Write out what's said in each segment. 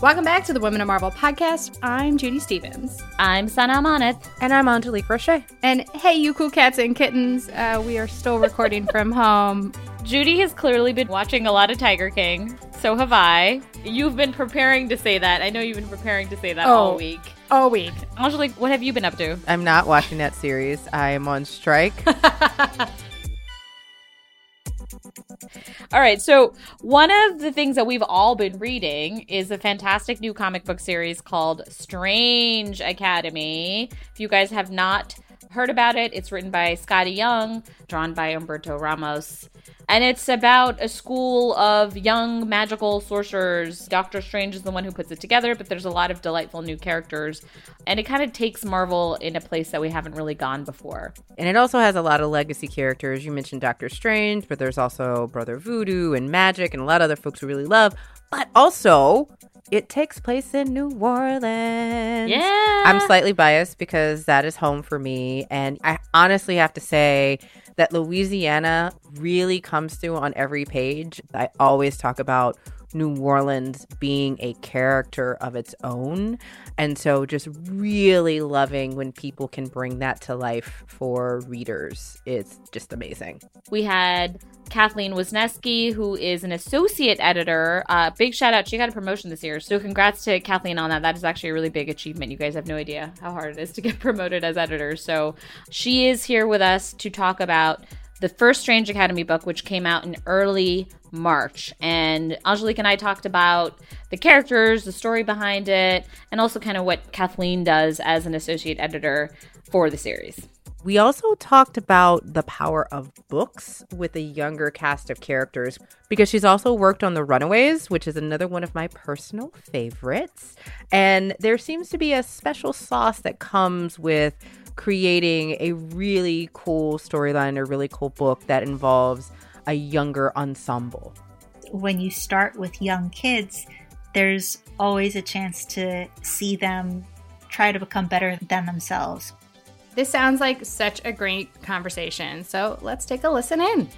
Welcome back to the Women of Marvel podcast. I'm Judy Stevens. I'm Sana Amanat. And I'm Angelique Roche. And hey, you cool cats and kittens. Uh, we are still recording from home. Judy has clearly been watching a lot of Tiger King. So have I. You've been preparing to say that. I know you've been preparing to say that Oh. all week. All week. Angelique, what have you been up to? I'm not watching that series. I am on strike. All right, so one of the things that we've all been reading is a fantastic new comic book series called Strange Academy. If you guys have not heard about it, it's written by Skottie Young, drawn by Humberto Ramos. And it's about a school of young magical sorcerers. Doctor Strange is the one who puts it together, but there's a lot of delightful new characters. And it kind of takes Marvel in a place that we haven't really gone before. and it also has a lot of legacy characters. You mentioned Doctor Strange, but there's also Brother Voodoo and Magik and a lot of other folks we really love. But also, it takes place in New Orleans. Yeah. I'm slightly biased because that is home for me. And I honestly have to say that Louisiana really comes through on every page. I always talk about New Orleans being a character of its own. And so just really loving when people can bring that to life for readers. It's just amazing. We had Kathleen Wisneski, who is an associate editor. Uh, big shout out. She got a promotion this year. So congrats to Kathleen on that. That is actually a really big achievement. You guys have no idea how hard it is to get promoted as editor. So she is here with us to talk about the first Strange Academy book, which came out in early March. And Angelique and I talked about the characters, the story behind it, and also kind of what Kathleen does as an associate editor for the series. We also talked about the power of books with a younger cast of characters because she's also worked on The Runaways, which is another one of my personal favorites. And there seems to be a special sauce that comes with creating a really cool storyline, a really cool book that involves a younger ensemble. when you start with young kids, there's always a chance to see them try to become better than themselves. This sounds like such a great conversation. So let's take a listen in.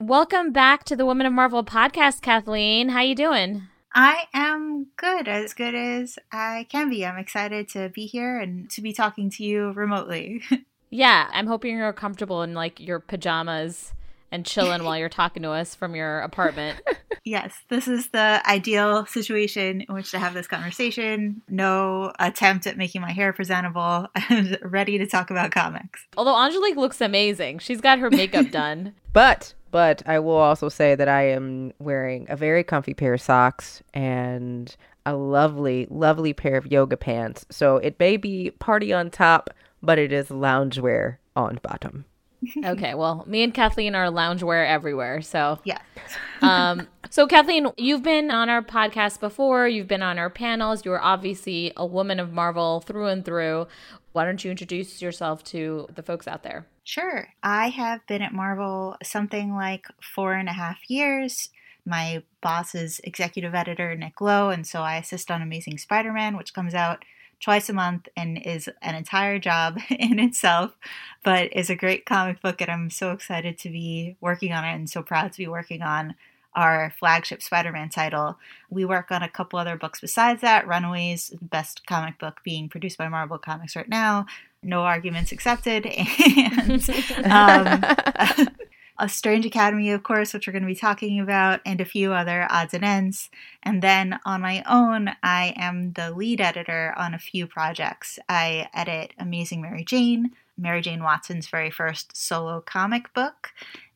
Welcome back to the Women of Marvel podcast, Kathleen. How you doing? I am good, as good as I can be. I'm excited to be here and to be talking to you remotely. Yeah, I'm hoping you're comfortable in like your pajamas and chilling while you're talking to us from your apartment. yes, this is the ideal situation in which to have this conversation. No attempt at making my hair presentable and ready to talk about comics. Although Angelique looks amazing. She's got her makeup done. But but I will also say that I am wearing a very comfy pair of socks and a lovely lovely pair of yoga pants. So it may be party on top, but it is loungewear on bottom. Okay, well, me and Kathleen are loungewear everywhere. So, Yeah. um, so Kathleen, you've been on our podcast before. You've been on our panels. You're obviously a woman of Marvel through and through. Why don't you introduce yourself to the folks out there? Sure. I have been at Marvel something like four and a half years. My boss is executive editor Nick Lowe, and so I assist on Amazing Spider Man, which comes out twice a month and is an entire job in itself, but is a great comic book. And I'm so excited to be working on it and so proud to be working on our flagship Spider Man title. We work on a couple other books besides that Runaways, best comic book being produced by Marvel Comics right now. No arguments accepted. And um, a Strange Academy, of course, which we're going to be talking about, and a few other odds and ends. And then on my own, I am the lead editor on a few projects. I edit Amazing Mary Jane, Mary Jane Watson's very first solo comic book,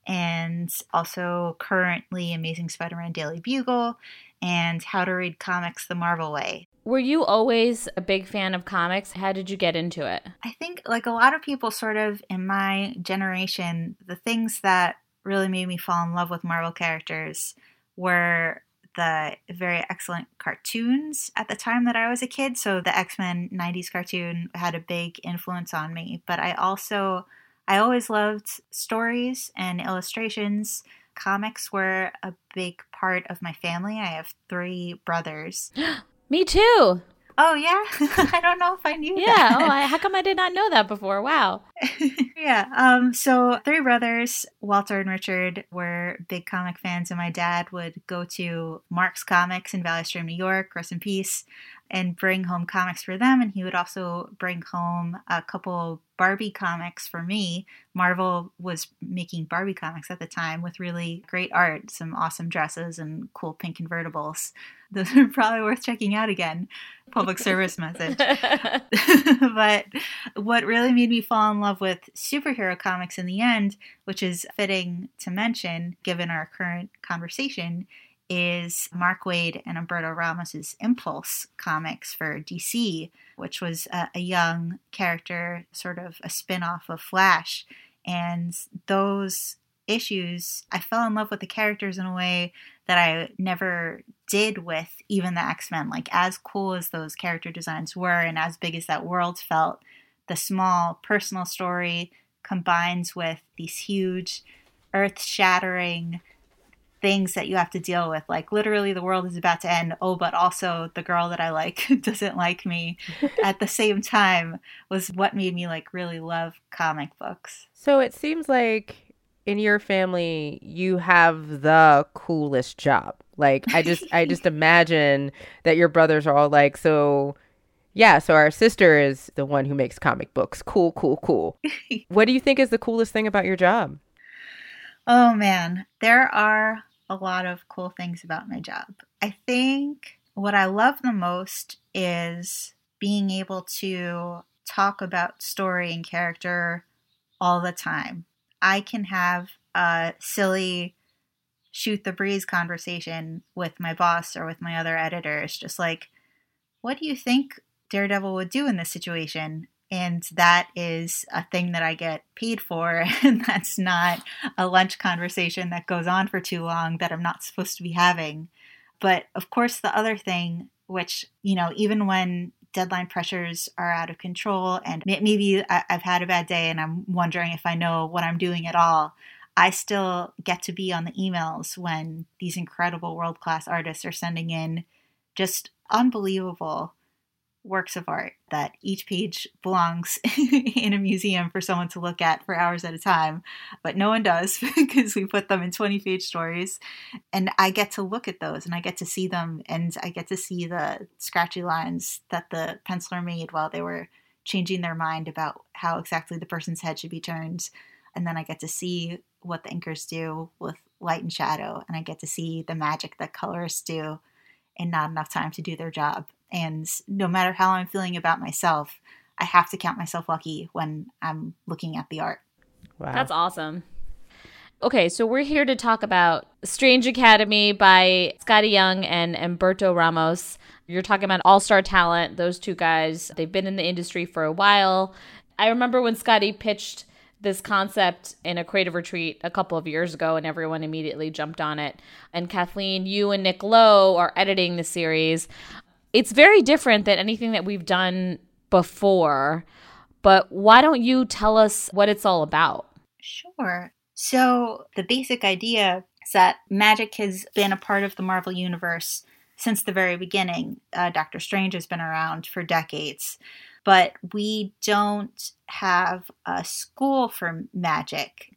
and also currently Amazing Spider Man Daily Bugle and How to Read Comics the Marvel Way. Were you always a big fan of comics? How did you get into it? I think, like a lot of people, sort of in my generation, the things that really made me fall in love with Marvel characters were the very excellent cartoons at the time that I was a kid. So the X Men 90s cartoon had a big influence on me. But I also, I always loved stories and illustrations. Comics were a big part of my family. I have three brothers. Me too. Oh yeah, I don't know if I knew that. Yeah. that. Oh, I, how come I did not know that before? Wow. yeah. Um. So three brothers, Walter and Richard, were big comic fans, and my dad would go to Mark's Comics in Valley Stream, New York. Rest in peace. And bring home comics for them, and he would also bring home a couple Barbie comics for me. Marvel was making Barbie comics at the time with really great art, some awesome dresses, and cool pink convertibles. Those are probably worth checking out again. Public service message. but what really made me fall in love with superhero comics in the end, which is fitting to mention given our current conversation, is Mark Waid and Humberto Ramos's Impulse comics for DC, which was a, a young character, sort of a spin off of Flash. And those issues, I fell in love with the characters in a way that I never did with even the X Men. Like, as cool as those character designs were and as big as that world felt, the small personal story combines with these huge, earth shattering things that you have to deal with. Like, literally, the world is about to end. Oh, but also the girl that I like doesn't like me at the same time was what made me like really love comic books. So it seems like in your family you have the coolest job. Like I just I just imagine that your brothers are all like so yeah, so our sister is the one who makes comic books. Cool, cool, cool. what do you think is the coolest thing about your job? Oh man, there are a lot of cool things about my job. I think what I love the most is being able to talk about story and character all the time. I can have a silly shoot the breeze conversation with my boss or with my other editors, just like, what do you think Daredevil would do in this situation? And that is a thing that I get paid for. And that's not a lunch conversation that goes on for too long that I'm not supposed to be having. But of course, the other thing, which, you know, even when deadline pressures are out of control and maybe I've had a bad day and I'm wondering if I know what I'm doing at all, I still get to be on the emails when these incredible world class artists are sending in just unbelievable works of art that each page belongs in a museum for someone to look at for hours at a time, but no one does because we put them in 20 page stories. And I get to look at those and I get to see them and I get to see the scratchy lines that the penciler made while they were changing their mind about how exactly the person's head should be turned. And then I get to see what the inkers do with light and shadow, and I get to see the magic that colorists do in not enough time to do their job. And no matter how I'm feeling about myself, I have to count myself lucky when I'm looking at the art. Wow. That's awesome. Okay, so we're here to talk about Strange Academy by Skottie Young and Humberto Ramos. You're talking about all star talent, those two guys. They've been in the industry for a while. I remember when Skottie pitched this concept in a creative retreat a couple of years ago, and everyone immediately jumped on it. And Kathleen, you and Nick Lowe are editing the series. It's very different than anything that we've done before, but why don't you tell us what it's all about? Sure. So, the basic idea is that magic has been a part of the Marvel Universe since the very beginning. Uh, Doctor Strange has been around for decades, but we don't have a school for magic.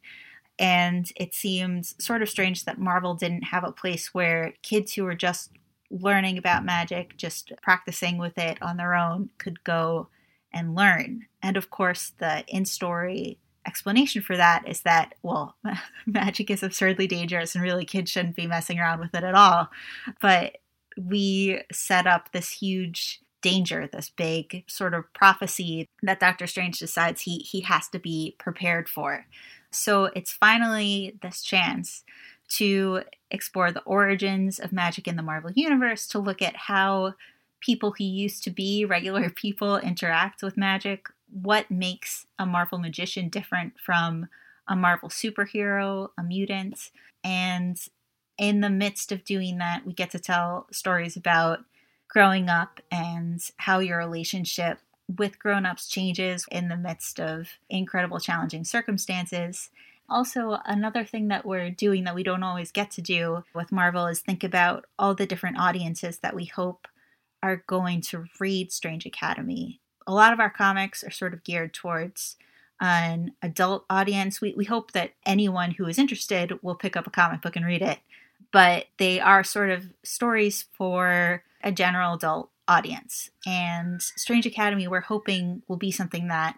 And it seems sort of strange that Marvel didn't have a place where kids who were just learning about magic, just practicing with it on their own, could go and learn. And of course, the in story explanation for that is that, well, magic is absurdly dangerous and really kids shouldn't be messing around with it at all. But we set up this huge danger, this big sort of prophecy that Doctor Strange decides he, he has to be prepared for. So it's finally this chance to explore the origins of magic in the Marvel Universe, to look at how people who used to be regular people interact with magic, what makes a Marvel magician different from a Marvel superhero, a mutant. And in the midst of doing that, we get to tell stories about growing up and how your relationship with grown-ups changes in the midst of incredible challenging circumstances also, another thing that we're doing that we don't always get to do with Marvel is think about all the different audiences that we hope are going to read Strange Academy. A lot of our comics are sort of geared towards an adult audience. We, we hope that anyone who is interested will pick up a comic book and read it, but they are sort of stories for a general adult audience. And Strange Academy, we're hoping will be something that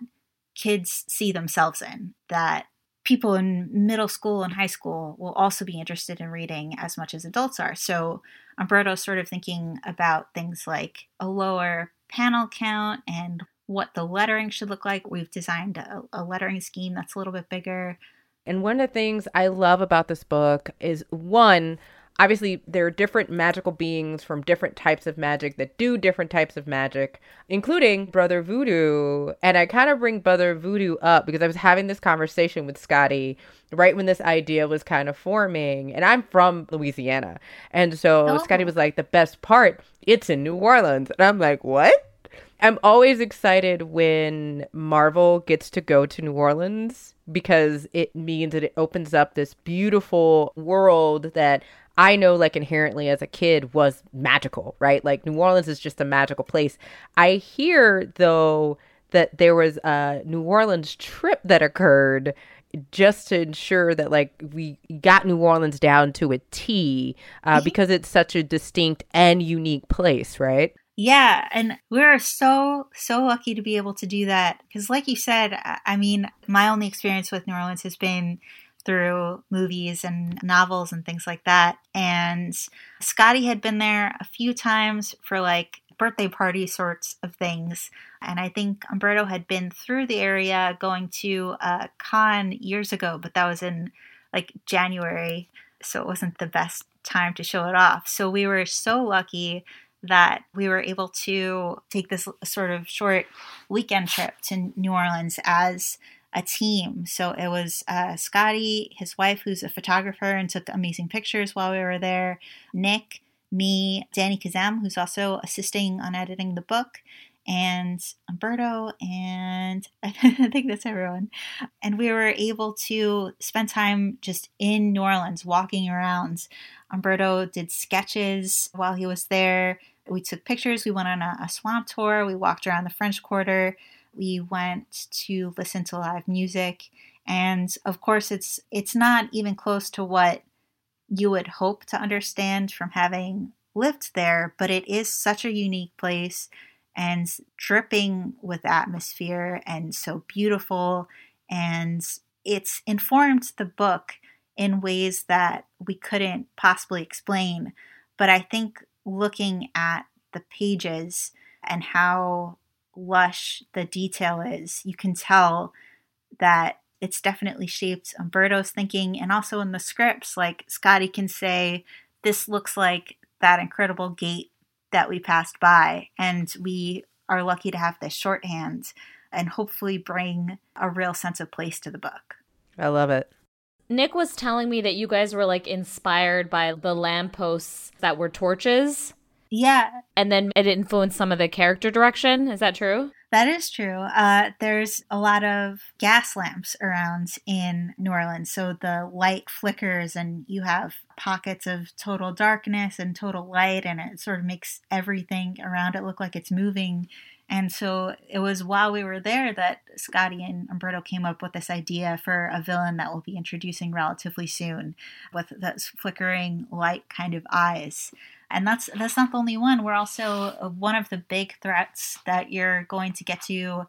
kids see themselves in, that people in middle school and high school will also be interested in reading as much as adults are. So Humberto's sort of thinking about things like a lower panel count and what the lettering should look like. We've designed a, a lettering scheme that's a little bit bigger. And one of the things I love about this book is one, obviously there are different magical beings from different types of magic that do different types of magic including brother voodoo. And i kind of bring brother voodoo up because i was having this conversation with skottie right when this idea was kind of forming. And i'm from louisiana. And so oh. skottie was like the best part it's in new orleans. And i'm like what? I'm always excited when Marvel gets to go to New Orleans because it means that it opens up this beautiful world that I know like inherently as a kid was magical, right? Like New Orleans is just a magical place. I hear though that there was a New Orleans trip that occurred just to ensure that like we got New Orleans down to a T uh, mm-hmm. because it's such a distinct and unique place, right? Yeah, and we're so so lucky to be able to do that because, like you said, I mean, my only experience with New Orleans has been through movies and novels and things like that. And Skottie had been there a few times for like birthday party sorts of things. And I think Humberto had been through the area going to a con years ago, but that was in like January. So it wasn't the best time to show it off. So we were so lucky that we were able to take this sort of short weekend trip to New Orleans as a team. So it was uh, Skottie, his wife, who's a photographer and took amazing pictures while we were there, Nick, me, Danny Khazem, who's also assisting on editing the book, and Humberto, and I think that's everyone. And we were able to spend time just in New Orleans, walking around. Humberto did sketches while he was there. We took pictures. We went on a, a swamp tour. We walked around the French Quarter. We went to listen to live music, and of course, it's it's not even close to what you would hope to understand from having lived there, but it is such a unique place and dripping with atmosphere and so beautiful. And it's informed the book in ways that we couldn't possibly explain. But I think looking at the pages and how lush the detail is, you can tell that it's definitely shaped Humberto's thinking. And also in the scripts, like Skottie can say, This looks like that incredible gate that we passed by. And we are lucky to have this shorthand and hopefully bring a real sense of place to the book. I love it. Nick was telling me that you guys were like inspired by the lampposts that were torches. Yeah. And then it influenced some of the character direction. Is that true? That is true. Uh, there's a lot of gas lamps around in New Orleans. So the light flickers, and you have pockets of total darkness and total light, and it sort of makes everything around it look like it's moving. And so it was while we were there that Skottie and Humberto came up with this idea for a villain that we'll be introducing relatively soon with those flickering light kind of eyes and that's that's not the only one. We're also uh, one of the big threats that you're going to get to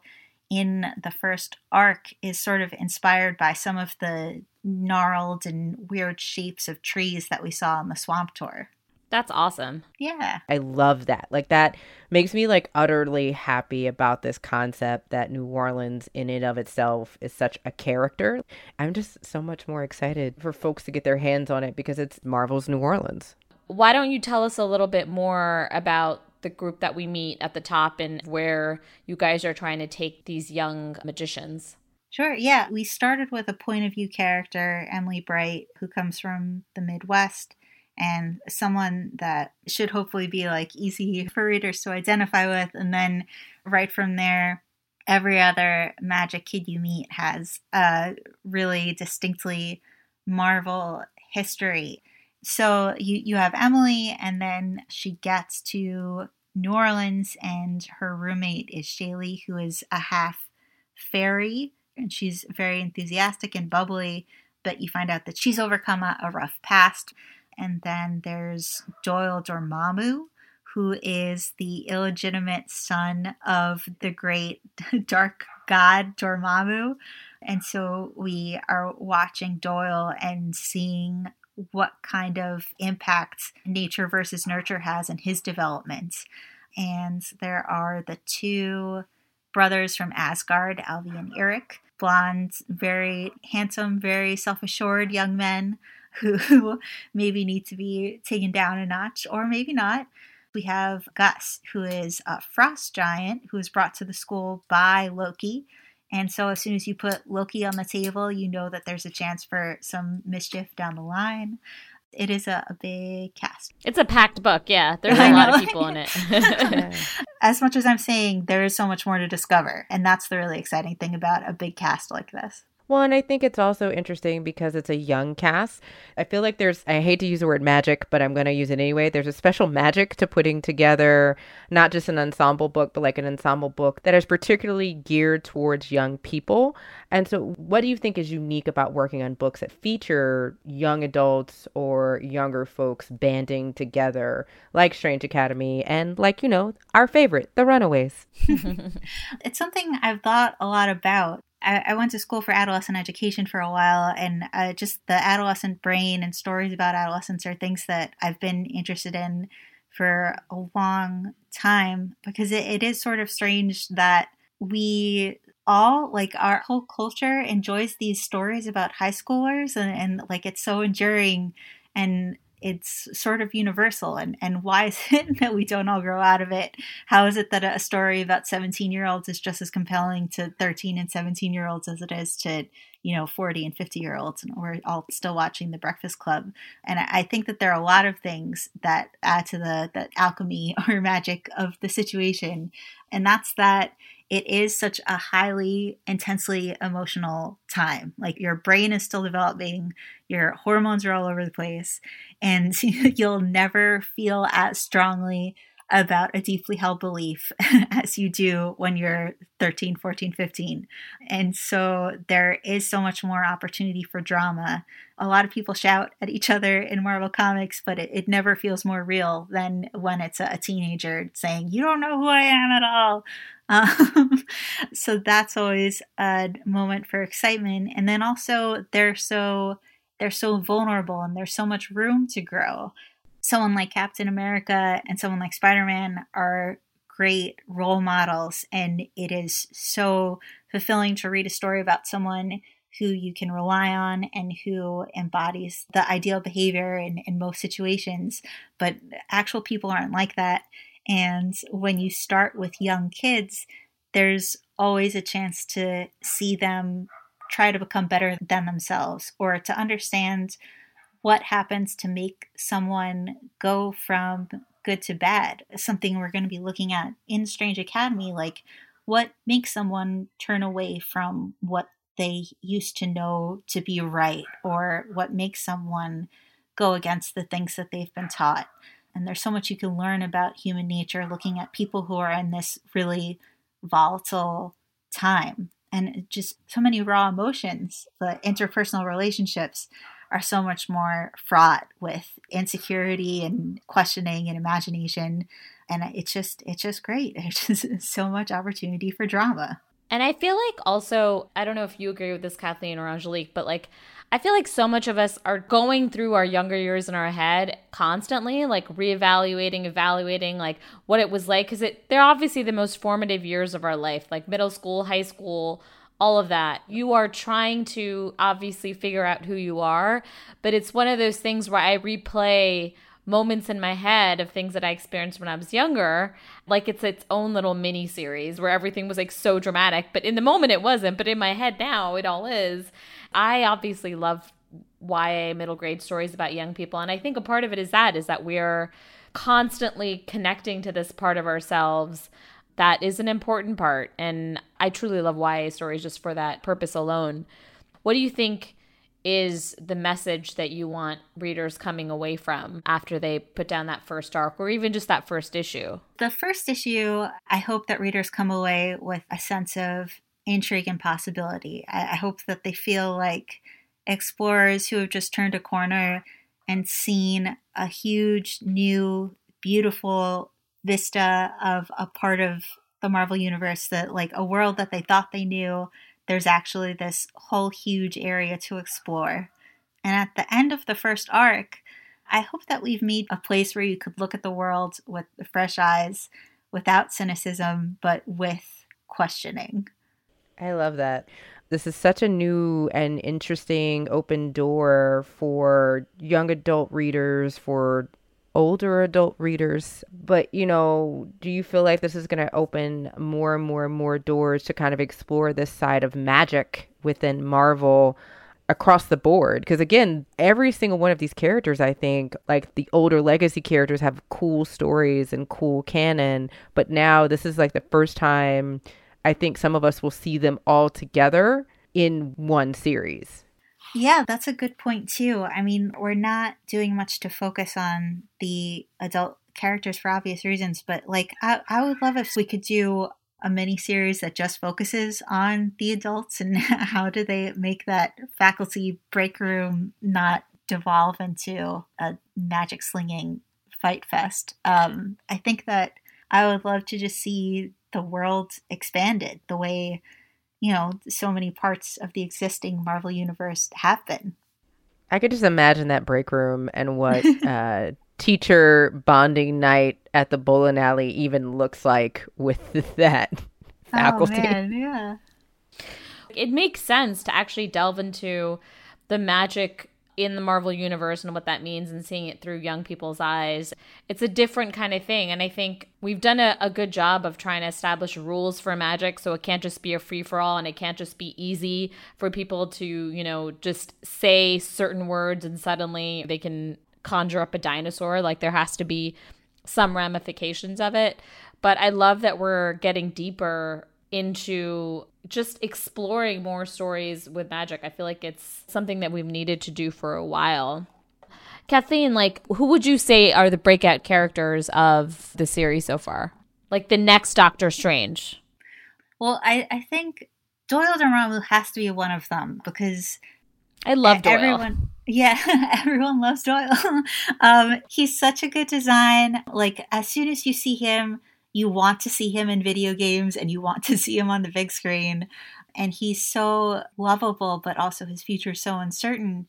in the first arc is sort of inspired by some of the gnarled and weird shapes of trees that we saw on the swamp tour. That's awesome. Yeah. I love that. Like that makes me like utterly happy about this concept that New Orleans in and of itself is such a character. I'm just so much more excited for folks to get their hands on it because it's Marvel's New Orleans why don't you tell us a little bit more about the group that we meet at the top and where you guys are trying to take these young magicians? Sure, yeah. We started with a point of view character, Emily Bright, who comes from the Midwest and someone that should hopefully be like easy for readers to identify with. And then right from there, every other magic kid you meet has a really distinctly Marvel history so you you have Emily, and then she gets to New Orleans, and her roommate is Shaylee, who is a half fairy, and she's very enthusiastic and bubbly. But you find out that she's overcome a, a rough past. And then there's Doyle Dormammu, who is the illegitimate son of the great dark god Dormammu. And so we are watching Doyle and seeing what kind of impact nature versus nurture has in his development. And there are the two brothers from Asgard, Alvi and Iric, blonde, very handsome, very self assured young men who maybe need to be taken down a notch or maybe not. We have Gus, who is a frost giant who was brought to the school by Loki. And so, as soon as you put Loki on the table, you know that there's a chance for some mischief down the line. It is a, a big cast. It's a packed book, yeah. There's a lot of people in it. as much as I'm saying, there is so much more to discover. And that's the really exciting thing about a big cast like this. Well, and I think it's also interesting because it's a young cast. I feel like there's, I hate to use the word magic, but I'm going to use it anyway. There's a special magic to putting together not just an ensemble book, but like an ensemble book that is particularly geared towards young people. And so, what do you think is unique about working on books that feature young adults or younger folks banding together, like Strange Academy and, like, you know, our favorite, The Runaways? it's something I've thought a lot about. I, I, went to school for adolescent education for a while, and uh, just the adolescent brain and stories about adolescence are things that I've been interested in for a long time because it, it is sort of strange that we all like our whole culture enjoys these stories about high schoolers and, and like it's so enduring and it's sort of universal and and why is it that we don't all grow out of it? How is it that a story about 17 year olds is just as compelling to 13 and 17 year olds as it is to you know 40 and 50 year olds and we're all still watching the breakfast club? And i think that there are a lot of things that add to the the alchemy or magic of the situation and that's that it is such a highly intensely emotional time. Like your brain is still developing your hormones are all over the place and you'll never feel as strongly about a deeply held belief as you do when you're 13, 14, 15. And so there is so much more opportunity for drama. A lot of people shout at each other in Marvel Comics, but it, it never feels more real than when it's a, a teenager saying, You don't know who I am at all. Um, so that's always a moment for excitement. And then also, they're so they're so vulnerable and there's so much room to grow someone like Captain America and someone like Spider Man are great role models, and it is so fulfilling to read a story about someone who you can rely on and who embodies the ideal behavior in, in most situations. But actual people aren't like that. And when you start with young kids, there's always a chance to see them try to become better than themselves or to understand what happens to make someone go from good to bad. Something we're going to be looking at in Strange Academy, like what makes someone turn away from what they used to know to be right, or what makes someone go against the things that they've been taught. And there's so much you can learn about human nature looking at people who are in this really volatile time and just so many raw emotions, the interpersonal relationships are so much more fraught with insecurity and questioning and imagination. And it's just it's just great. There's just so much opportunity for drama. And i feel like also i don't know if you agree with this kathleen or angelique but like I feel like so much of us are going through our younger years in our head constantly, like reevaluating, evaluating, like what it was like, because it they're obviously the most formative years of our life, like middle school, high school, all of that. You are trying to obviously figure out who you are, but it's one of those things where I replay moments in my head of things that I experienced when I was younger, like it's its own little mini series where everything was like so dramatic, but in the moment it wasn't, but in my head now it all is. I obviously love YA middle grade stories about young people, and I think a part of it is that is that we're constantly connecting to this part of ourselves that is an important part. And I truly love YA stories just for that purpose alone. What do you think is the message that you want readers coming away from after they put down that first arc or even just that first issue? The first issue, I hope that readers come away with a sense of intrigue and possibility. I, I hope that they feel like explorers who have just turned a corner and seen a huge, new, beautiful vista of a part of the Marvel Universe that, like, a world that they thought they knew there's actually this whole huge area to explore. And at the end of the first arc, I hope that we've made a place where you could look at the world with fresh eyes, without cynicism, but with questioning. I love that. This is such a new and interesting open door for young adult readers, for older adult readers. But, you know, do you feel like this is going to open more and more and more doors to kind of explore this side of magic within Marvel? across the board because again every single one of these characters i think like the older legacy characters have cool stories and cool canon but now this is like the first time i think some of us will see them all together in one series yeah, that's a good point too. I mean, we're not doing much to focus on the adult characters for obvious reasons, but like I, I would love if we could do a mini series that just focuses on the adults and how do they make that faculty break room not devolve into a magic slinging fight fest. Um, I think that I would love to just see the world expanded the way you know, so many parts of the existing Marvel universe have been. I could just imagine that break room and what uh, teacher bonding night at the bowling alley even looks like with that faculty. Oh, man, yeah. It makes sense to actually delve into the magic in the Marvel universe and what that means and seeing it through young people's eyes. It's a different kind of thing. And I think we've done a, a good job of trying to establish rules for magic so it can't just be a free for all and it can't just be easy for people to, you know, just say certain words and suddenly they can conjure up a dinosaur. Like there has to be some ramifications of it. But I love that we're getting deeper into just exploring more stories with magic. I feel like it's something that we've needed to do for a while. Kathleen, like, who would you say are the breakout characters of the series so far? Like the next Doctor Strange? Well, I, I think Doyle Dormammu has to be one of them because I love Doyle. Everyone, yeah, everyone loves Doyle. um, he's such a good design. Like as soon as you see him, you want to see him in video games and you want to see him on the big screen. And he's so lovable, but also his future is so uncertain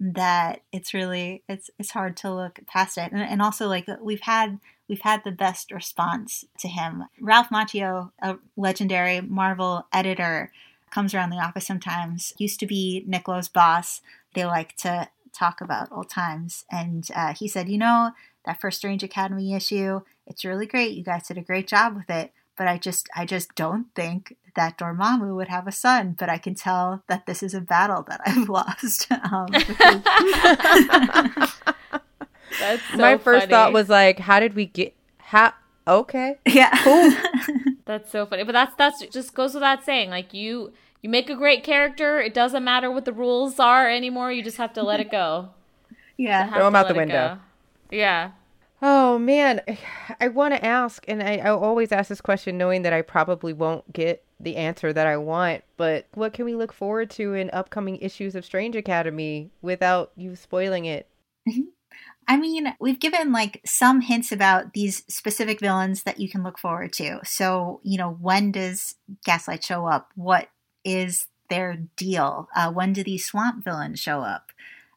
that it's really it's it's hard to look past it. And, and also like we've had we've had the best response to him. Ralph Macchio, a legendary Marvel editor, comes around the office sometimes. Used to be Nick Lowe's boss. They like to talk about old times, and uh, he said, you know, that first Strange Academy issue it's really great. You guys did a great job with it. But I just I just don't think that Dormammu would have a son, but I can tell that this is a battle that I've lost. Um, That's so My first funny. thought was like, how did we get how okay. yeah. Cool. That's so funny. But that's that's just goes without saying. Like you you make a great character. It doesn't matter what the rules are anymore. You just have to let it go. yeah. throw them out the window. go. Yeah. Oh man, I want to ask, and I, I always ask this question knowing that I probably won't get the answer that I want. But what can we look forward to in upcoming issues of Strange Academy without you spoiling it? I mean, we've given like some hints about these specific villains that you can look forward to. So, you know, when does Gaslight show up? What is their deal? Uh, when do these swamp villains show up?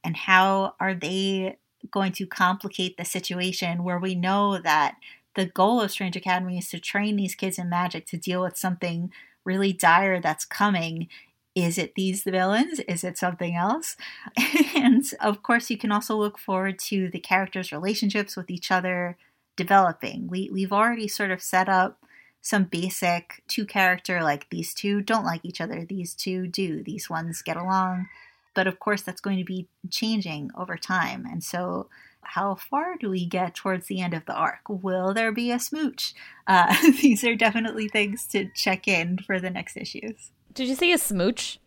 And how are they going to complicate the situation where we know that the goal of Strange Academy is to train these kids in magic to deal with something really dire that's coming. Is it these the villains? Is it something else? and of course, you can also look forward to the characters' relationships with each other developing. We we've already sort of set up some basic two character like these two don't like each other, these two do, these ones get along. But of course, that's going to be changing over time. And so, how far do we get towards the end of the arc? Will there be a smooch? Uh, these are definitely things to check in for the next issues. Did you say a smooch?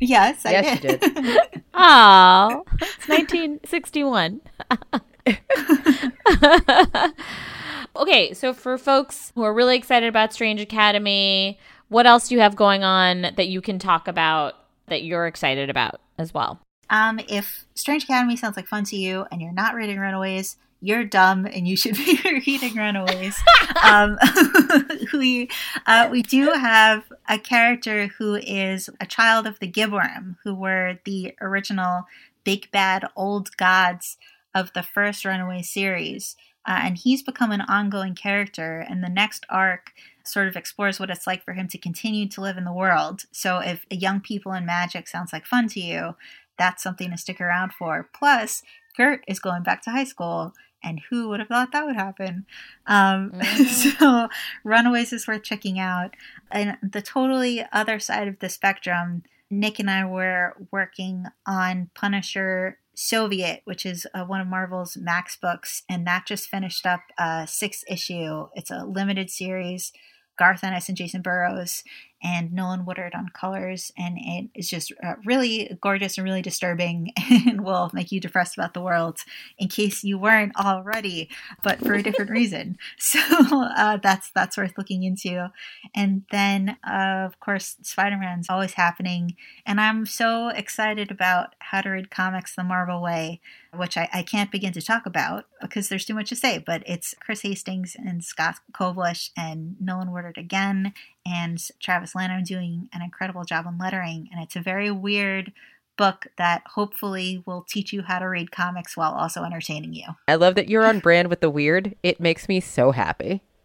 Yes, I Yes, did. you did. Oh, it's 1961. okay, so for folks who are really excited about Strange Academy, what else do you have going on that you can talk about that you're excited about as well? Um, if Strange Academy sounds like fun to you and you're not reading Runaways, you're dumb and you should be reading Runaways. um, we uh, we do have a character who is a child of the Gibborim, who were the original big bad old gods of the first Runaway series. Uh, and he's become an ongoing character, and the next arc sort of explores what it's like for him to continue to live in the world. So, if young people and magic sounds like fun to you, that's something to stick around for. Plus, Gert is going back to high school, and who would have thought that would happen? Um, Mhm. so, Runaways is worth checking out. And the totally other side of the spectrum, Nick and I were working on Punisher Soviet, which is uh, one of Marvel's Max books, and that just finished up a sixth issue. It's a limited series. Garth Ennis and Jacen Burrows and Nolan Woodard on colors, and it is just uh, really gorgeous and really disturbing, and will make you depressed about the world, in case you weren't already, but for a different reason. So uh, that's that's worth looking into. And then, uh, of course, Spider Man's always happening, and I'm so excited about How to Read Comics the Marvel Way, which I, I can't begin to talk about because there's too much to say. But it's Chris Hastings and Scott Koblish and Nolan Woodard again, and Travis Lanham doing an incredible job on lettering. And it's a very weird book that hopefully will teach you how to read comics while also entertaining you. I love that you're on brand with the weird. It makes me so happy.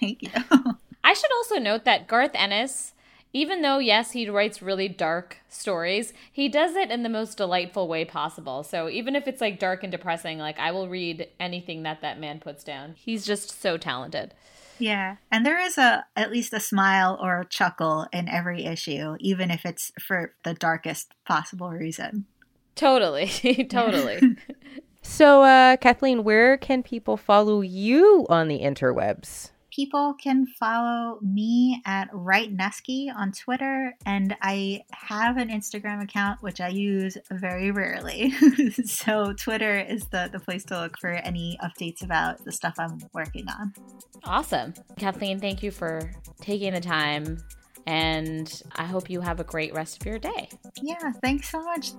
Thank you. I should also note that Garth Ennis, even though, yes, he writes really dark stories, he does it in the most delightful way possible. So even if it's like dark and depressing, like I will read anything that that man puts down. He's just so talented. Yeah, and there is a at least a smile or a chuckle in every issue, even if it's for the darkest possible reason. Totally. totally. So, uh, Kathleen, where can people follow you on the interwebs? People can follow me at Right Nesky on Twitter, and I have an Instagram account which I use very rarely. so Twitter is the, the place to look for any updates about the stuff I'm working on. Awesome. Kathleen, thank you for taking the time. And I hope you have a great rest of your day. Yeah, thanks so much.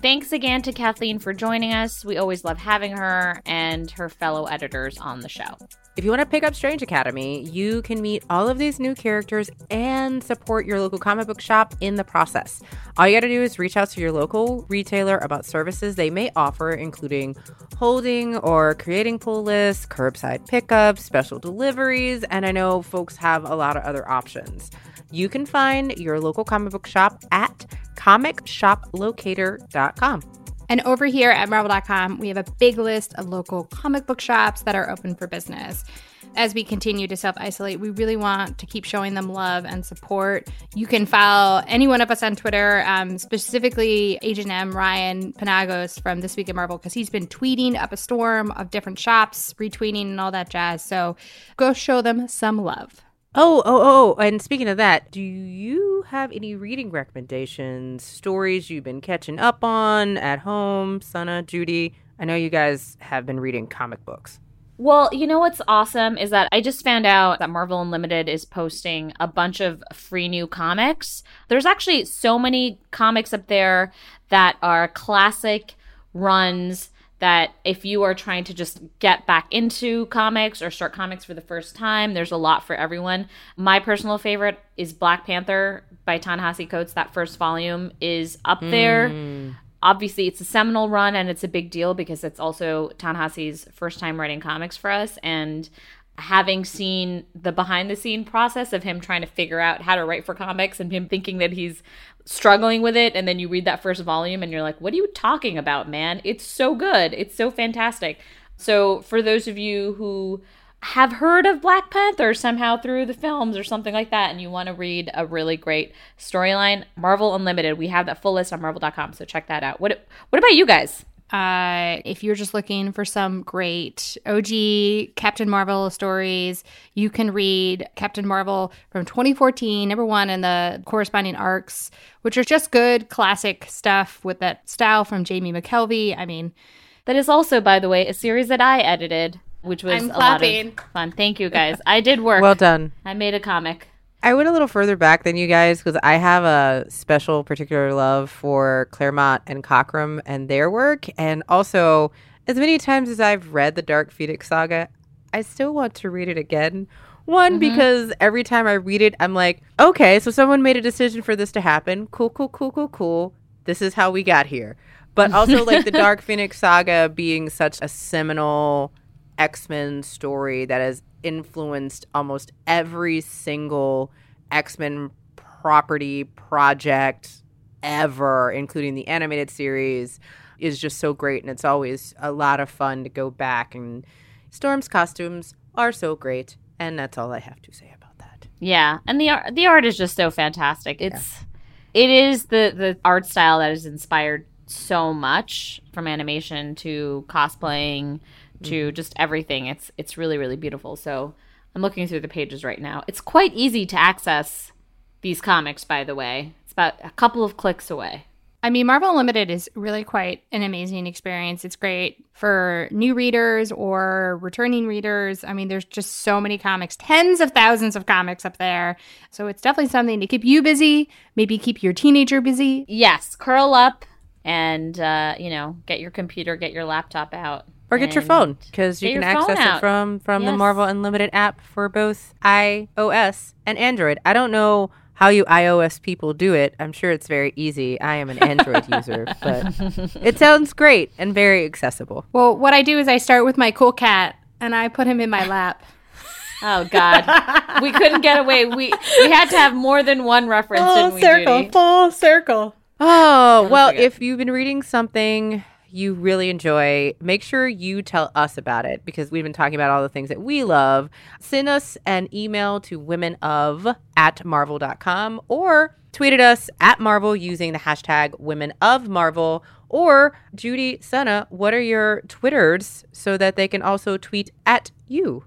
Thanks again to Kathleen for joining us. We always love having her and her fellow editors on the show. If you want to pick up Strange Academy, you can meet all of these new characters and support your local comic book shop in the process. All you got to do is reach out to your local retailer about services they may offer, including holding or creating pull lists, curbside pickups, special deliveries, and I know folks have a lot of other options. You can find your local comic book shop at comicshoplocator.com. And over here at Marvel.com, we have a big list of local comic book shops that are open for business. As we continue to self isolate, we really want to keep showing them love and support. You can follow any one of us on Twitter, um, specifically Agent M Ryan Penagos from This Week in Marvel, because he's been tweeting up a storm of different shops, retweeting, and all that jazz. So go show them some love. Oh, oh, oh, oh, and speaking of that, do you have any reading recommendations, stories you've been catching up on at home, Sana, Judy? I know you guys have been reading comic books. Well, you know what's awesome is that I just found out that Marvel Unlimited is posting a bunch of free new comics. There's actually so many comics up there that are classic runs that if you are trying to just get back into comics or start comics for the first time, there's a lot for everyone. My personal favorite is Black Panther by Ta-Nehisi Coates. That first volume is up there. Obviously, it's a seminal run and it's a big deal because it's also Ta-Nehisi's first time writing comics for us. And having seen the behind the scene process of him trying to figure out how to write for comics and him thinking that he's struggling with it and then you read that first volume and you're like what are you talking about man? It's so good. It's so fantastic. So for those of you who have heard of Black Panther somehow through the films or something like that and you want to read a really great storyline Marvel Unlimited. We have that full list on marvel.com so check that out. What what about you guys Uh, if you're just looking for some great OG Captain Marvel stories, you can read Captain Marvel from 2014, number one, and the corresponding arcs, which are just good classic stuff with that style from Jamie McKelvie. I mean, That is also, by the way, a series that I edited, which was I'm a lot of fun. Thank you guys. I did work. Well done. I made a comic. I went a little further back than you guys because I have a special, particular love for Claremont and Cockrum and their work. And also, as many times as I've read the Dark Phoenix saga, I still want to read it again. One, mm-hmm. because every time I read it, I'm like, okay, so someone made a decision for this to happen. Cool, cool, cool, cool, cool. This is how we got here. But also, like the Dark Phoenix saga being such a seminal X Men story that has influenced almost every single X Men property project ever, including the animated series, is just so great. And it's always a lot of fun to go back. And Storm's costumes are so great. And that's all I have to say about that. Yeah, and the art the art is just so fantastic. It's it is the the art style that has inspired so much from animation to cosplaying to just everything. It's it's really really beautiful. So I'm looking through the pages right now. It's quite easy to access these comics. By the way, it's about a couple of clicks away. I mean, Marvel Unlimited is really quite an amazing experience. It's great for new readers or returning readers. I mean, there's just so many comics, tens of thousands of comics up there. So it's definitely something to keep you busy, maybe keep your teenager busy. Yes, curl up and uh, you know get your computer, get your laptop out, Or get your phone because you can access out. it from from the Marvel Unlimited app for both iOS and Android. I don't know how you iOS people do it. I'm sure it's very easy. I am an Android user, but it sounds great and very accessible. Well, what I do is I start with my cool cat and I put him in my lap. Oh God, we couldn't get away. We we had to have more than one reference. didn't we, Judy? full circle. Oh, well, forget. if you've been reading something you really enjoy, make sure you tell us about it because we've been talking about all the things that we love. Send us an email to women of at marvel.com or tweet at us at Marvel using the hashtag women of Marvel. Or Judy, Sana, what are your Twitters so that they can also tweet at you?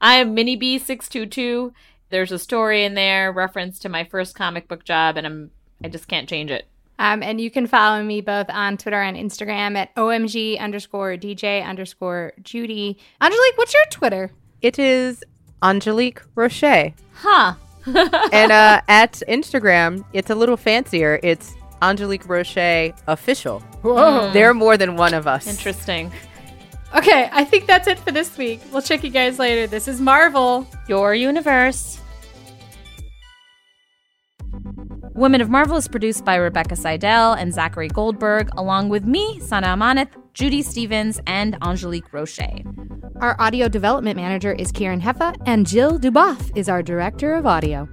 I am Minnie B six two two. There's a story in there reference to my first comic book job, and I'm I just can't change it. Um, and you can follow me both on Twitter and Instagram at OMG underscore DJ underscore Judy. Angelique, what's your Twitter? It is Angelique Roche. Huh? and uh, at Instagram, it's a little fancier. It's Angelique Roche official. Whoa. There are more than one of us. Interesting. Okay, I think that's it for this week. We'll check you guys later. This is Marvel. Your universe. Women of Marvel is produced by Rebecca Seidel and Zachary Goldberg, along with me, Sana Amanat, Judy Stephens, and Angelique Roche. Our audio development manager is Kieran Heffa, and Jill Duboff is our director of audio.